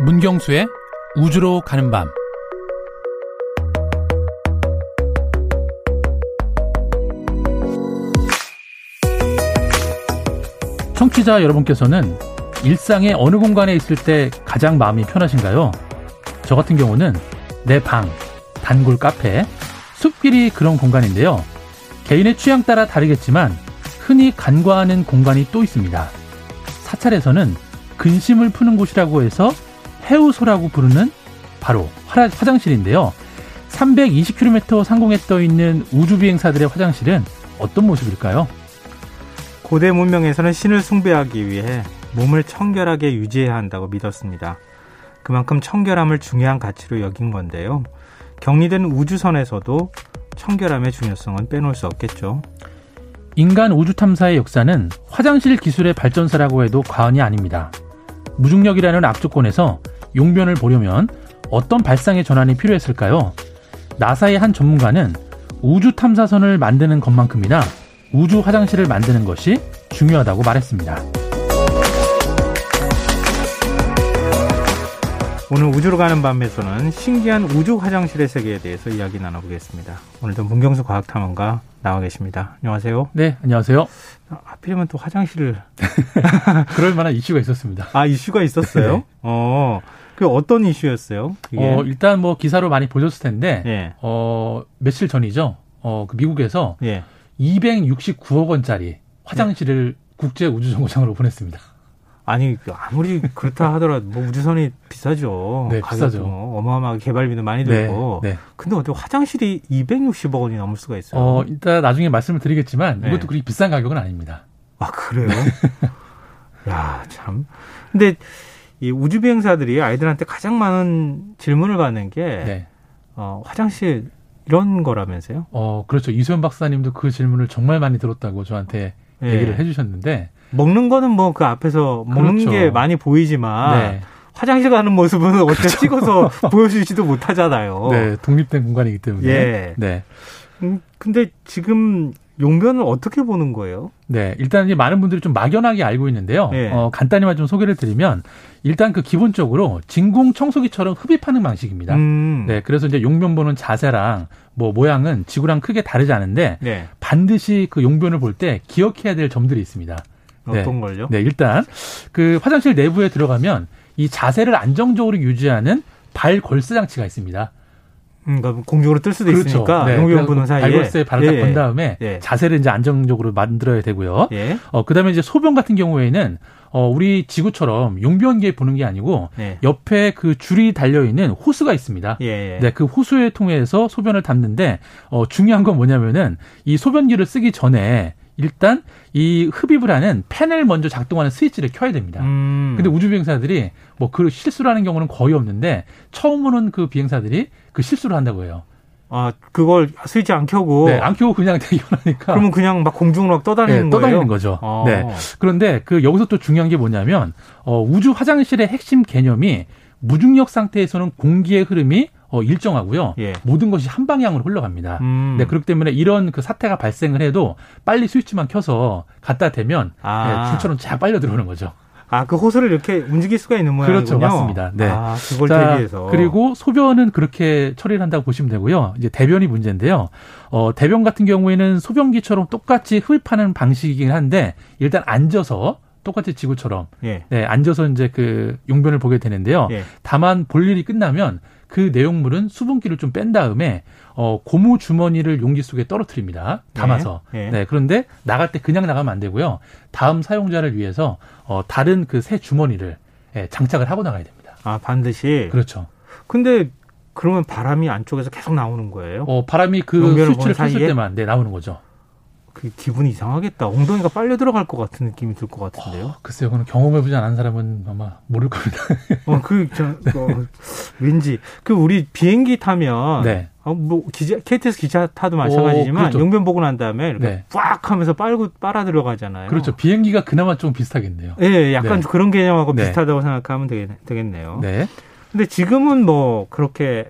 문경수의 우주로 가는 밤. 청취자 여러분께서는 일상의 어느 공간에 있을 때 가장 마음이 편하신가요? 저 같은 경우는 내 방, 단골 카페, 숲길이 그런 공간인데요. 개인의 취향 따라 다르겠지만 흔히 간과하는 공간이 또 있습니다. 사찰에서는 근심을 푸는 곳이라고 해서 해우소라고 부르는 바로 화장실인데요. 320km 상공에 떠 있는 우주 비행사들의 화장실은 어떤 모습일까요? 고대 문명에서는 신을 숭배하기 위해 몸을 청결하게 유지해야 한다고 믿었습니다. 그만큼 청결함을 중요한 가치로 여긴 건데요. 격리된 우주선에서도 청결함의 중요성은 빼놓을 수 없겠죠. 인간 우주 탐사의 역사는 화장실 기술의 발전사라고 해도 과언이 아닙니다. 무중력이라는 악조건에서 용변을 보려면 어떤 발상의 전환이 필요했을까요? 나사의 한 전문가는 우주 탐사선을 만드는 것만큼이나 우주 화장실을 만드는 것이 중요하다고 말했습니다. 오늘 우주로 가는 밤에서는 신기한 우주 화장실의 세계에 대해서 이야기 나눠보겠습니다. 오늘도 문경수 과학탐험가 나와 계십니다. 안녕하세요. 네, 안녕하세요. 아, 하필이면 또 화장실을. 그럴 만한 이슈가 있었습니다. 아, 이슈가 있었어요? 네. 어, 그 어떤 이슈였어요? 그게? 어, 일단 뭐 기사로 많이 보셨을 텐데, 예. 어, 며칠 전이죠. 어, 그 미국에서 예. 269억 원짜리 화장실을 예. 국제 우주정거장으로 보냈습니다. 아니 그 아무리 그렇다 하더라도 뭐 우주선이 비싸죠. 네, 비싸죠. 뭐 어마어마하게 개발비도 많이 들고. 네, 네. 근데 어떻게 화장실이 260억 원이 넘을 수가 있어요? 어, 이따 나중에 말씀을 드리겠지만 네. 이것도 그렇게 비싼 가격은 아닙니다. 아 그래요? 야 참. 근데 이 우주 비행사들이 아이들한테 가장 많은 질문을 받는 게 네. 어, 화장실 이런 거라면서요? 어, 그렇죠. 이소연 박사님도 그 질문을 정말 많이 들었다고 저한테 네. 얘기를 해주셨는데 먹는 거는 뭐 그 앞에서 먹는 그렇죠. 게 많이 보이지만 네. 화장실 가는 모습은 어떻게 그렇죠. 찍어서 보여주지도 못하잖아요. 네, 독립된 공간이기 때문에. 예. 네. 음, 근데 지금 용변을 어떻게 보는 거예요? 네, 일단 이제 많은 분들이 좀 막연하게 알고 있는데요. 네. 어, 간단히만 좀 소개를 드리면 일단 그 기본적으로 진공 청소기처럼 흡입하는 방식입니다. 음. 네, 그래서 이제 용변 보는 자세랑 뭐 모양은 지구랑 크게 다르지 않은데 네. 반드시 그 용변을 볼 때 기억해야 될 점들이 있습니다. 네. 어떤 걸요? 네, 일단 그 화장실 내부에 들어가면 이 자세를 안정적으로 유지하는 발 걸스 장치가 있습니다. 음, 그러니까 공중으로 뜰 수도 그렇죠. 있으니까 네. 보는 사이에 발걸스에 발을 예. 딱건 다음에 예. 자세를 이제 안정적으로 만들어야 되고요. 예. 어 그다음에 이제 소변 같은 경우에는 어 우리 지구처럼 용변기에 보는 게 아니고 네. 옆에 그 줄이 달려 있는 호스가 있습니다. 예, 예. 네, 그 호수에 통해서 소변을 담는데 어 중요한 건 뭐냐면은 이 소변기를 쓰기 전에 일단 이 흡입을 하는 팬을 먼저 작동하는 스위치를 켜야 됩니다. 음. 근데 우주 비행사들이 뭐 그 실수를 하는 경우는 거의 없는데 처음 오는 그 비행사들이 그 실수를 한다고 해요. 아, 그걸 스위치 안 켜고. 네, 안 켜고 그냥 대기하니까. 그러면 그냥 막 공중으로 떠다니는 네, 떠다니는 거죠. 아. 네. 그런데 그 여기서 또 중요한 게 뭐냐면, 어, 우주 화장실의 핵심 개념이 무중력 상태에서는 공기의 흐름이 어, 일정하고요. 예. 모든 것이 한 방향으로 흘러갑니다. 음. 네, 그렇기 때문에 이런 그 사태가 발생을 해도 빨리 스위치만 켜서 갖다 대면 아. 네, 줄처럼 쫙 빨려 들어오는 거죠. 아, 그 호스를 이렇게 움직일 수가 있는 모양이군요. 그렇죠, 맞습니다. 네. 아, 그걸 자, 대비해서. 그리고 소변은 그렇게 처리를 한다고 보시면 되고요. 이제 대변이 문제인데요. 어, 대변 같은 경우에는 소변기처럼 똑같이 흡입하는 방식이긴 한데 일단 앉아서 똑같이 지구처럼 예. 네, 앉아서 이제 그 용변을 보게 되는데요. 예. 다만 볼 일이 끝나면 그 내용물은 수분기를 좀 뺀 다음에 어 고무 주머니를 용기 속에 떨어뜨립니다. 담아서. 네. 네. 네. 그런데 나갈 때 그냥 나가면 안 되고요. 다음 사용자를 위해서 어 다른 그 새 주머니를 예, 장착을 하고 나가야 됩니다. 아 반드시. 그렇죠. 근데 그러면 바람이 안쪽에서 계속 나오는 거예요? 어 바람이 그 스위치를 켰을 때만 네 나오는 거죠. 그 기분이 이상하겠다. 엉덩이가 빨려 들어갈 것 같은 느낌이 들 것 같은데요. 어, 글쎄요, 그건 경험해보지 않은 사람은 아마 모를 겁니다. 어, 그, 저, 어, 왠지 그 우리 비행기 타면 네. 어, 뭐 기자 KTX 기차 타도 마찬가지지만 오, 그렇죠. 용변 보고 난 다음에 이렇게 네. 꽉 하면서 빨고 빨아 들어가잖아요. 그렇죠. 비행기가 그나마 좀 비슷하겠네요. 예, 약간 네. 그런 개념하고 네. 비슷하다고 생각하면 되겠, 네요 네. 근데 지금은 뭐 그렇게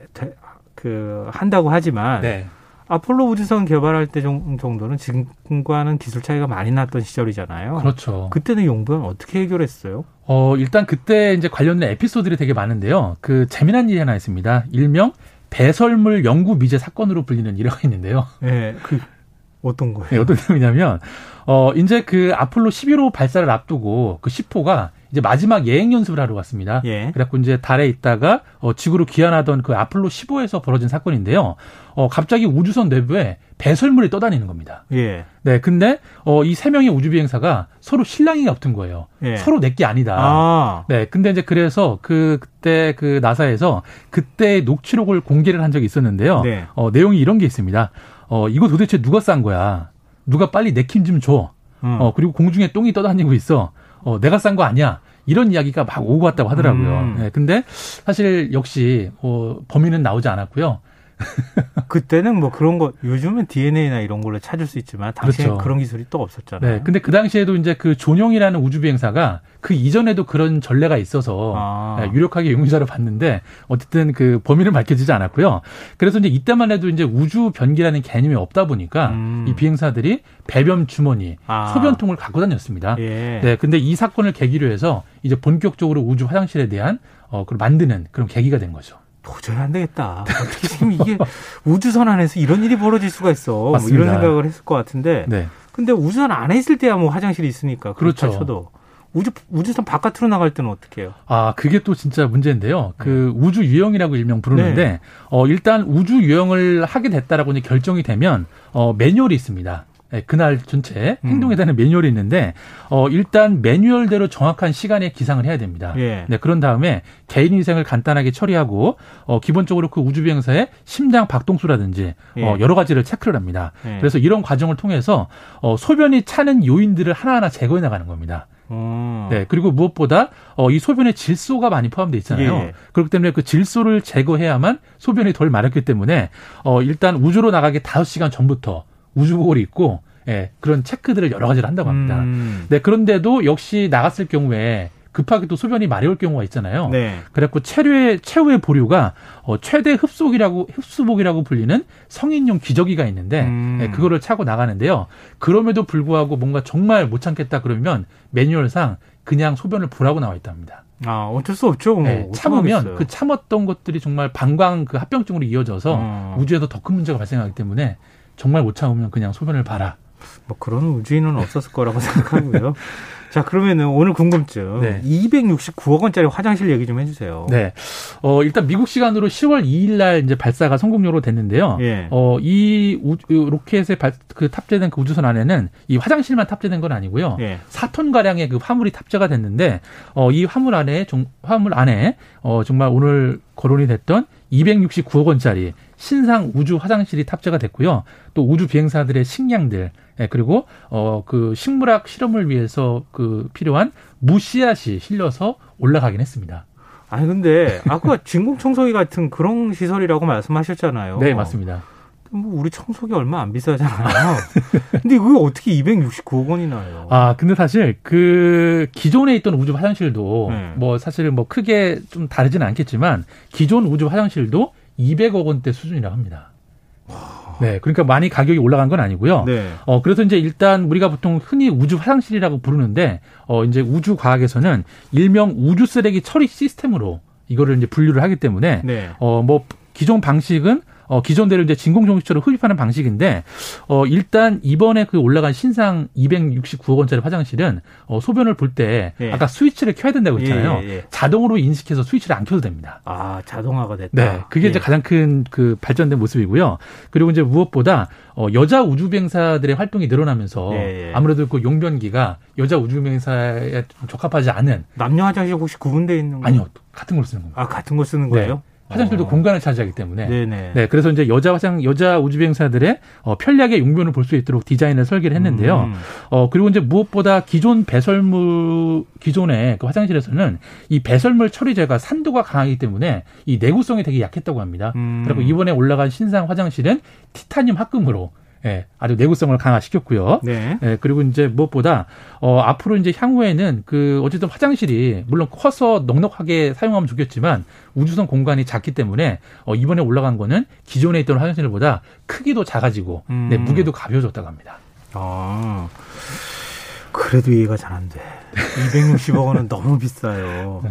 그 한다고 하지만. 네. 아폴로 우주선 개발할 때 정도는 지금과는 기술 차이가 많이 났던 시절이잖아요. 그렇죠. 그때는 용병은 어떻게 해결했어요? 어, 일단 그때 이제 관련된 에피소드들이 되게 많은데요. 그 재미난 일이 하나 있습니다. 일명 배설물 연구 미제 사건으로 불리는 일화가 있는데요. 네, 그 어떤 거예요? 네, 어떤 내용이냐면 어 이제 그 아폴로 11호 발사를 앞두고 그 10호가 이제 마지막 예행 연습을 하러 왔습니다. 예. 그래갖고 이제 달에 있다가 어, 지구로 귀환하던 그 아폴로 15에서 벌어진 사건인데요. 어, 갑자기 우주선 내부에 배설물이 떠다니는 겁니다. 예. 네, 근데 어, 이 세 명의 우주 비행사가 서로 실랑이가 붙은 거예요. 예. 서로 내 게 아니다. 아. 네, 근데 이제 그래서 그 그때 그 나사에서 그때 녹취록을 공개를 한 적이 있었는데요. 네. 어, 내용이 이런 게 있습니다. 어, 이거 도대체 누가 싼 거야? 누가 빨리 내킴좀 줘. 음. 어, 그리고 공중에 똥이 떠다니고 있어. 어, 내가 싼 거 아니야. 이런 이야기가 막 오고 갔다고 하더라고요. 음. 네, 근데 사실 역시 어, 범인은 나오지 않았고요. 그때는 뭐 그런 거 요즘은 DNA나 이런 걸로 찾을 수 있지만 당시에 그렇죠. 그런 기술이 또 없었잖아요. 네. 근데 그 당시에도 이제 그 존영이라는 우주 비행사가 그 이전에도 그런 전례가 있어서 아. 네, 유력하게 용의자로 봤는데 어쨌든 그 범인은 밝혀지지 않았고요. 그래서 이제 이때만 해도 이제 우주 변기라는 개념이 없다 보니까 음. 이 비행사들이 배변 주머니, 아. 소변통을 갖고 다녔습니다. 예. 네. 근데 이 사건을 계기로 해서 이제 본격적으로 우주 화장실에 대한 어, 그걸 만드는 그런 계기가 된 거죠. 도저히 안 되겠다. 어떻게 지금 이게 우주선 안에서 이런 일이 벌어질 수가 있어. 뭐 이런 생각을 했을 것 같은데. 네. 근데 우주선 안에 있을 때야 뭐 화장실이 있으니까. 그렇죠. 쳐도. 우주 우주선 바깥으로 나갈 때는 어떻게 해요? 아, 그게 또 진짜 문제인데요. 그 네. 우주 유형이라고 일명 부르는데 네. 어 일단 우주 유형을 하게 됐다라고 이제 결정이 되면 어 매뉴얼이 있습니다. 네, 그날 전체 음. 행동에 대한 매뉴얼이 있는데 어 일단 매뉴얼대로 정확한 시간에 기상을 해야 됩니다. 예. 네, 그런 다음에 개인 위생을 간단하게 처리하고 어 기본적으로 그 우주 비행사의 심장 박동수라든지 예. 어 여러 가지를 체크를 합니다. 예. 그래서 이런 과정을 통해서 어 소변이 차는 요인들을 하나하나 제거해 나가는 겁니다. 음. 네, 그리고 무엇보다 어, 이 소변에 질소가 많이 포함되어 있잖아요. 예. 그렇기 때문에 그 질소를 제거해야만 소변이 덜 마렵기 때문에 어, 일단 우주로 나가기 5시간 전부터 우주복을 입고 예, 그런 체크들을 여러 가지를 한다고 합니다. 음. 네, 그런데도 역시 나갔을 경우에 급하게 또 소변이 마려울 경우가 있잖아요. 네. 그래갖고 체류의 최후의 보류가 어, 최대 흡속이라고 흡수복이라고 불리는 성인용 기저귀가 있는데 음. 네, 그거를 차고 나가는데요. 그럼에도 불구하고 뭔가 정말 못 참겠다 그러면 매뉴얼상 그냥 소변을 보라고 나와 있답니다. 아 어쩔 수 없죠. 뭐 네, 참으면 그 참았던 것들이 정말 방광 그 합병증으로 이어져서 어. 우주에도 더큰 문제가 발생하기 때문에 정말 못 참으면 그냥 소변을 봐라. 뭐 그런 우주인은 없었을 거라고 생각하고요. 자, 그러면은 오늘 궁금증. 네. 269억 원짜리 화장실 얘기 좀 해주세요. 네. 어, 일단 미국 시간으로 10월 2일 날 이제 발사가 성공적으로 됐는데요. 예. 어, 이 우, 로켓에 발, 그 탑재된 그 우주선 안에는 이 화장실만 탑재된 건 아니고요. 예. 4톤 가량의 그 화물이 탑재가 됐는데, 어, 이 화물 안에, 종, 화물 안에, 어, 정말 오늘 거론이 됐던 269억 원짜리 신상 우주 화장실이 탑재가 됐고요. 또 우주 비행사들의 식량들, 예, 그리고 어 그 식물학 실험을 위해서 그 필요한 무씨앗이 실려서 올라가긴 했습니다. 아니 근데 아까 진공 청소기 같은 그런 시설이라고 말씀하셨잖아요. 네, 맞습니다. 뭐 우리 청소기 얼마 안 비싸잖아요. 근데 이거 어떻게 269억 원이 나요? 아, 근데 사실 그 기존에 있던 우주 화장실도 네. 뭐 사실 뭐 크게 좀 다르지는 않겠지만 기존 우주 화장실도 200억 원대 수준이라고 합니다. 네, 그러니까 많이 가격이 올라간 건 아니고요. 네. 어 그래서 이제 일단 우리가 보통 흔히 우주 화장실이라고 부르는데 어 이제 우주 과학에서는 일명 우주 쓰레기 처리 시스템으로 이거를 이제 분류를 하기 때문에 네. 어 뭐 기존 방식은 어, 기존대로 이제 진공정식처럼 흡입하는 방식인데, 어, 일단 이번에 그 올라간 신상 269억 원짜리 화장실은, 어, 소변을 볼때 예. 아까 스위치를 켜야 된다고 했잖아요. 예, 예, 예. 자동으로 인식해서 스위치를 안 켜도 됩니다. 아, 자동화가 됐다. 네. 그게 이제 예. 가장 큰 그 발전된 모습이고요. 그리고 이제 무엇보다, 어, 여자 우주비행사들의 활동이 늘어나면서 예, 아무래도 그 용변기가 여자 우주비행사에 적합하지 않은 남녀 화장실 혹시 구분되어 있는 거 아니요. 같은 걸 쓰는 겁니다. 아, 같은 걸 쓰는 거예요? 네. 화장실도 어. 공간을 차지하기 때문에 네네. 네 그래서 이제 여자 화장 여자 우주 비행사들의 어, 편리하게 용변을 볼 수 있도록 디자인을 설계를 했는데요. 음. 어 그리고 이제 무엇보다 기존 배설물 기존의 그 화장실에서는 이 배설물 처리제가 산도가 강하기 때문에 이 내구성이 되게 약했다고 합니다. 음. 그리고 이번에 올라간 신상 화장실은 티타늄 합금으로 예, 아주 내구성을 강화시켰고요. 네. 예, 그리고 이제 무엇보다 어 앞으로 이제 향후에는 그 어쨌든 화장실이 물론 커서 넉넉하게 사용하면 좋겠지만 우주선 공간이 작기 때문에 어 이번에 올라간 거는 기존에 있던 화장실보다 크기도 작아지고 네, 음. 네, 무게도 가벼워졌다고 합니다. 아. 그래도 이해가 잘 안 돼. 260억 원은 너무 비싸요. 네.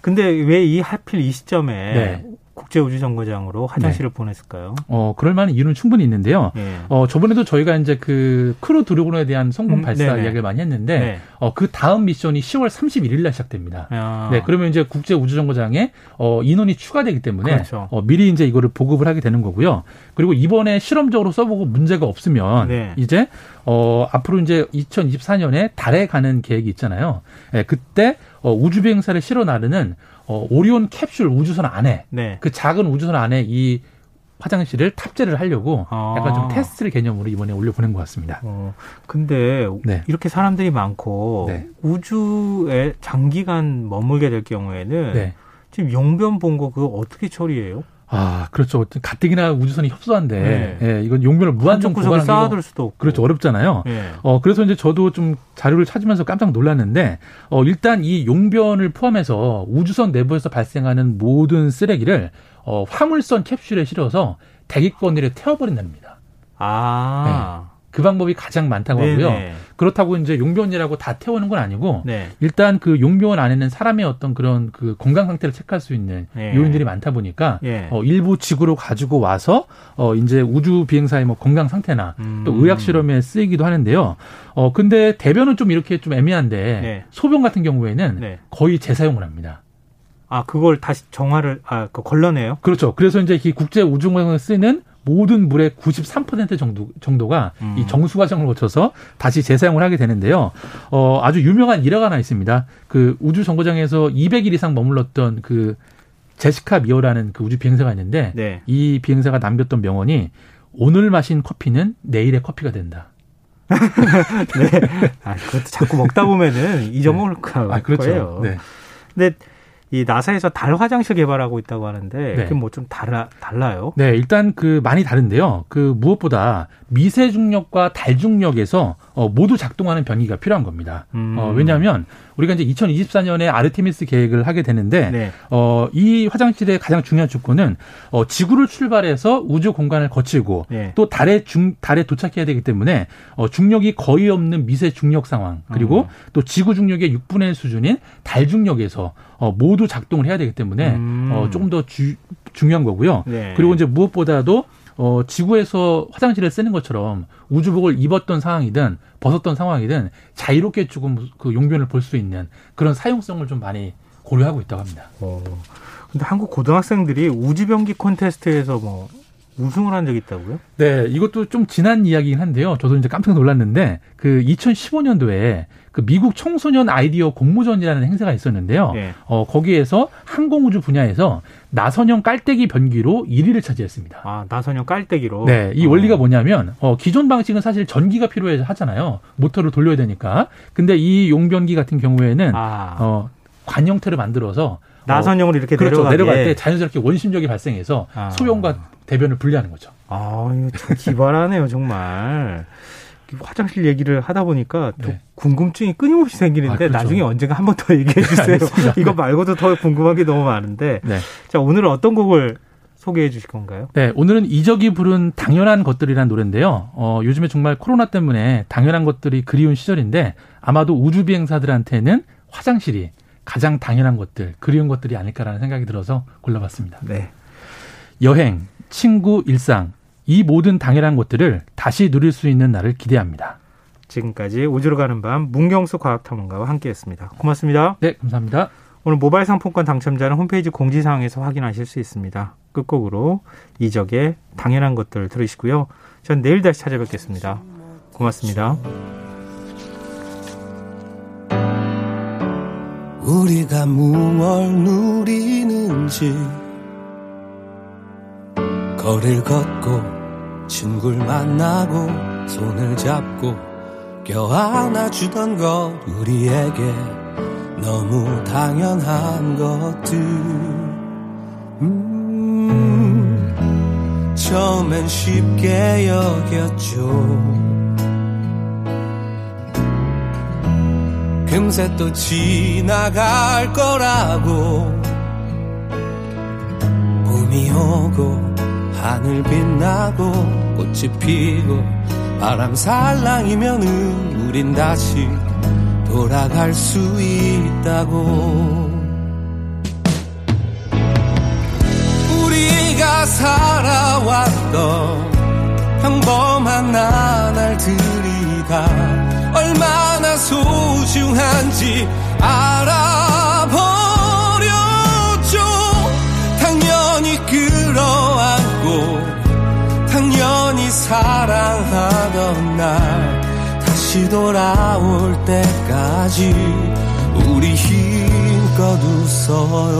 근데 왜 이 하필 이 시점에 네. 국제우주정거장으로 화장실을 네. 보냈을까요? 어, 그럴 만한 이유는 충분히 있는데요. 네. 어, 저번에도 저희가 이제 그 Crew Dragon에 대한 성공 음, 발사 음, 이야기를 많이 했는데, 네. 어, 그 다음 미션이 10월 31일 날 시작됩니다. 아. 네, 그러면 이제 국제우주정거장에 어, 인원이 추가되기 때문에 그렇죠. 어, 미리 이제 이거를 보급을 하게 되는 거고요. 그리고 이번에 실험적으로 써보고 문제가 없으면 네. 이제 어, 앞으로 이제 2024년에 달에 가는 계획이 있잖아요. 예, 그때 어, 우주 비행사를 실어 나르는 어, 오리온 캡슐 우주선 안에 네. 그 작은 우주선 안에 이 화장실을 탑재를 하려고 아. 약간 좀 테스트를 개념으로 이번에 올려 보낸 것 같습니다. 어, 근데 네. 이렇게 사람들이 많고 네. 우주에 장기간 머물게 될 경우에는 네. 지금 용변 본 거 그거 어떻게 처리해요? 아, 그렇죠. 가뜩이나 우주선이 협소한데, 네. 예, 이건 용변을 무한정 보관하기 쌓아둘 수도 없고. 그렇죠. 어렵잖아요. 네. 어, 그래서 이제 저도 좀 자료를 찾으면서 깜짝 놀랐는데, 어, 일단 이 용변을 포함해서 우주선 내부에서 발생하는 모든 쓰레기를 어, 화물선 캡슐에 실어서 대기권으로 태워버린답니다. 아. 네. 그 방법이 가장 많다고 하고요. 네네. 그렇다고 이제 용변이라고 다 태우는 건 아니고 네. 일단 그 용변 안에는 사람의 어떤 그런 그 건강 상태를 체크할 수 있는 네. 요인들이 많다 보니까 네. 어, 일부 지구로 가지고 와서 어 이제 우주 비행사의 뭐 건강 상태나 음. 또 의학 실험에 쓰이기도 하는데요. 어 근데 대변은 좀 이렇게 좀 애매한데 네. 소변 같은 경우에는 네. 거의 재사용을 합니다. 아, 그걸 다시 정화를, 아, 그 걸러내요? 그렇죠. 그래서 이제 이 국제 우주공항에 쓰는 모든 물의 93% 정도 정도가 음. 이 정수 과정을 거쳐서 다시 재사용을 하게 되는데요. 어 아주 유명한 일화가 하나 있습니다. 그 우주 정거장에서 200일 이상 머물렀던 그 제시카 미어라는 그 우주 비행사가 있는데 네. 이 비행사가 남겼던 명언이 오늘 마신 커피는 내일의 커피가 된다. 네. 아, 그것도 자꾸 먹다 보면은 잊어먹을 네. 아, 그렇죠. 거예요. 네. 근데 이 나사에서 달 화장실 개발하고 있다고 하는데 네. 그게 뭐 좀 달라 달라요? 네, 일단 그 많이 다른데요. 그 무엇보다 미세 중력과 달 중력에서 어, 모두 작동하는 변기가 필요한 겁니다. 음. 어, 왜냐하면 우리가 이제 2024년에 아르테미스 계획을 하게 되는데 네. 어, 이 화장실의 가장 중요한 조건은 어, 지구를 출발해서 우주 공간을 거치고 네. 또 달에 중 달에 도착해야 되기 때문에 어, 중력이 거의 없는 미세 중력 상황 그리고 음. 또 지구 중력의 6분의 1 수준인 달 중력에서 어, 모두 작동을 해야 되기 때문에 음. 어, 조금 더 주, 중요한 거고요. 네. 그리고 이제 무엇보다도 어, 지구에서 화장실을 쓰는 것처럼 우주복을 입었던 상황이든 벗었던 상황이든 자유롭게 조금 그 용변을 볼 수 있는 그런 사용성을 좀 많이 고려하고 있다고 합니다. 어. 근데 한국 고등학생들이 우주병기 콘테스트에서 뭐 우승을 한 적이 있다고요? 네, 이것도 좀 지난 이야기긴 한데요. 저도 이제 깜짝 놀랐는데 그 2015년도에 그 미국 청소년 아이디어 공모전이라는 행사가 있었는데요. 네. 어, 거기에서 항공우주 분야에서 나선형 깔때기 변기로 1위를 차지했습니다. 아, 나선형 깔때기로? 네, 이 어. 원리가 뭐냐면, 어, 기존 방식은 사실 전기가 필요해 하잖아요. 모터를 돌려야 되니까. 근데 이 용변기 같은 경우에는, 아. 어, 관 형태를 만들어서 나선형으로 이렇게 그렇죠. 내려가게. 내려갈 때 자연스럽게 원심력이 발생해서 아. 소변과 대변을 분리하는 거죠. 아, 이거 참 기발하네요, 정말. 화장실 얘기를 하다 보니까 네. 궁금증이 끊임없이 생기는데 아, 그렇죠. 나중에 언젠가 한 번 더 얘기해 주세요. 이거 말고도 더 궁금한 게 너무 많은데. 네. 자, 오늘은 어떤 곡을 소개해 주실 건가요? 네, 오늘은 이적이 부른 당연한 것들이라는 노래인데요. 어, 요즘에 정말 코로나 때문에 당연한 것들이 그리운 시절인데 아마도 우주 비행사들한테는 화장실이 가장 당연한 것들, 그리운 것들이 아닐까라는 생각이 들어서 골라봤습니다. 네. 여행, 친구, 일상, 이 모든 당연한 것들을 다시 누릴 수 있는 날을 기대합니다. 지금까지 우주로 가는 밤 문경수 과학탐험가와 함께했습니다. 고맙습니다. 네, 감사합니다. 오늘 모바일 상품권 당첨자는 홈페이지 공지사항에서 확인하실 수 있습니다. 끝곡으로 이적의 당연한 것들 들으시고요. 전 내일 다시 찾아뵙겠습니다. 고맙습니다. 우리가 무얼 누리는지 거리를 걷고 친구를 만나고 손을 잡고 껴안아주던 것 우리에게 너무 당연한 것들 음 처음엔 쉽게 여겼죠. 금세 또 지나갈 거라고 봄이 오고 하늘 빛나고 꽃이 피고 바람 살랑이면은 우린 다시 돌아갈 수 있다고. 우리가 살아왔던 평범한 나날들이 다 얼마나 소중한지 알아 사랑하던 날 다시 돌아올 때까지 우리 힘껏 웃어요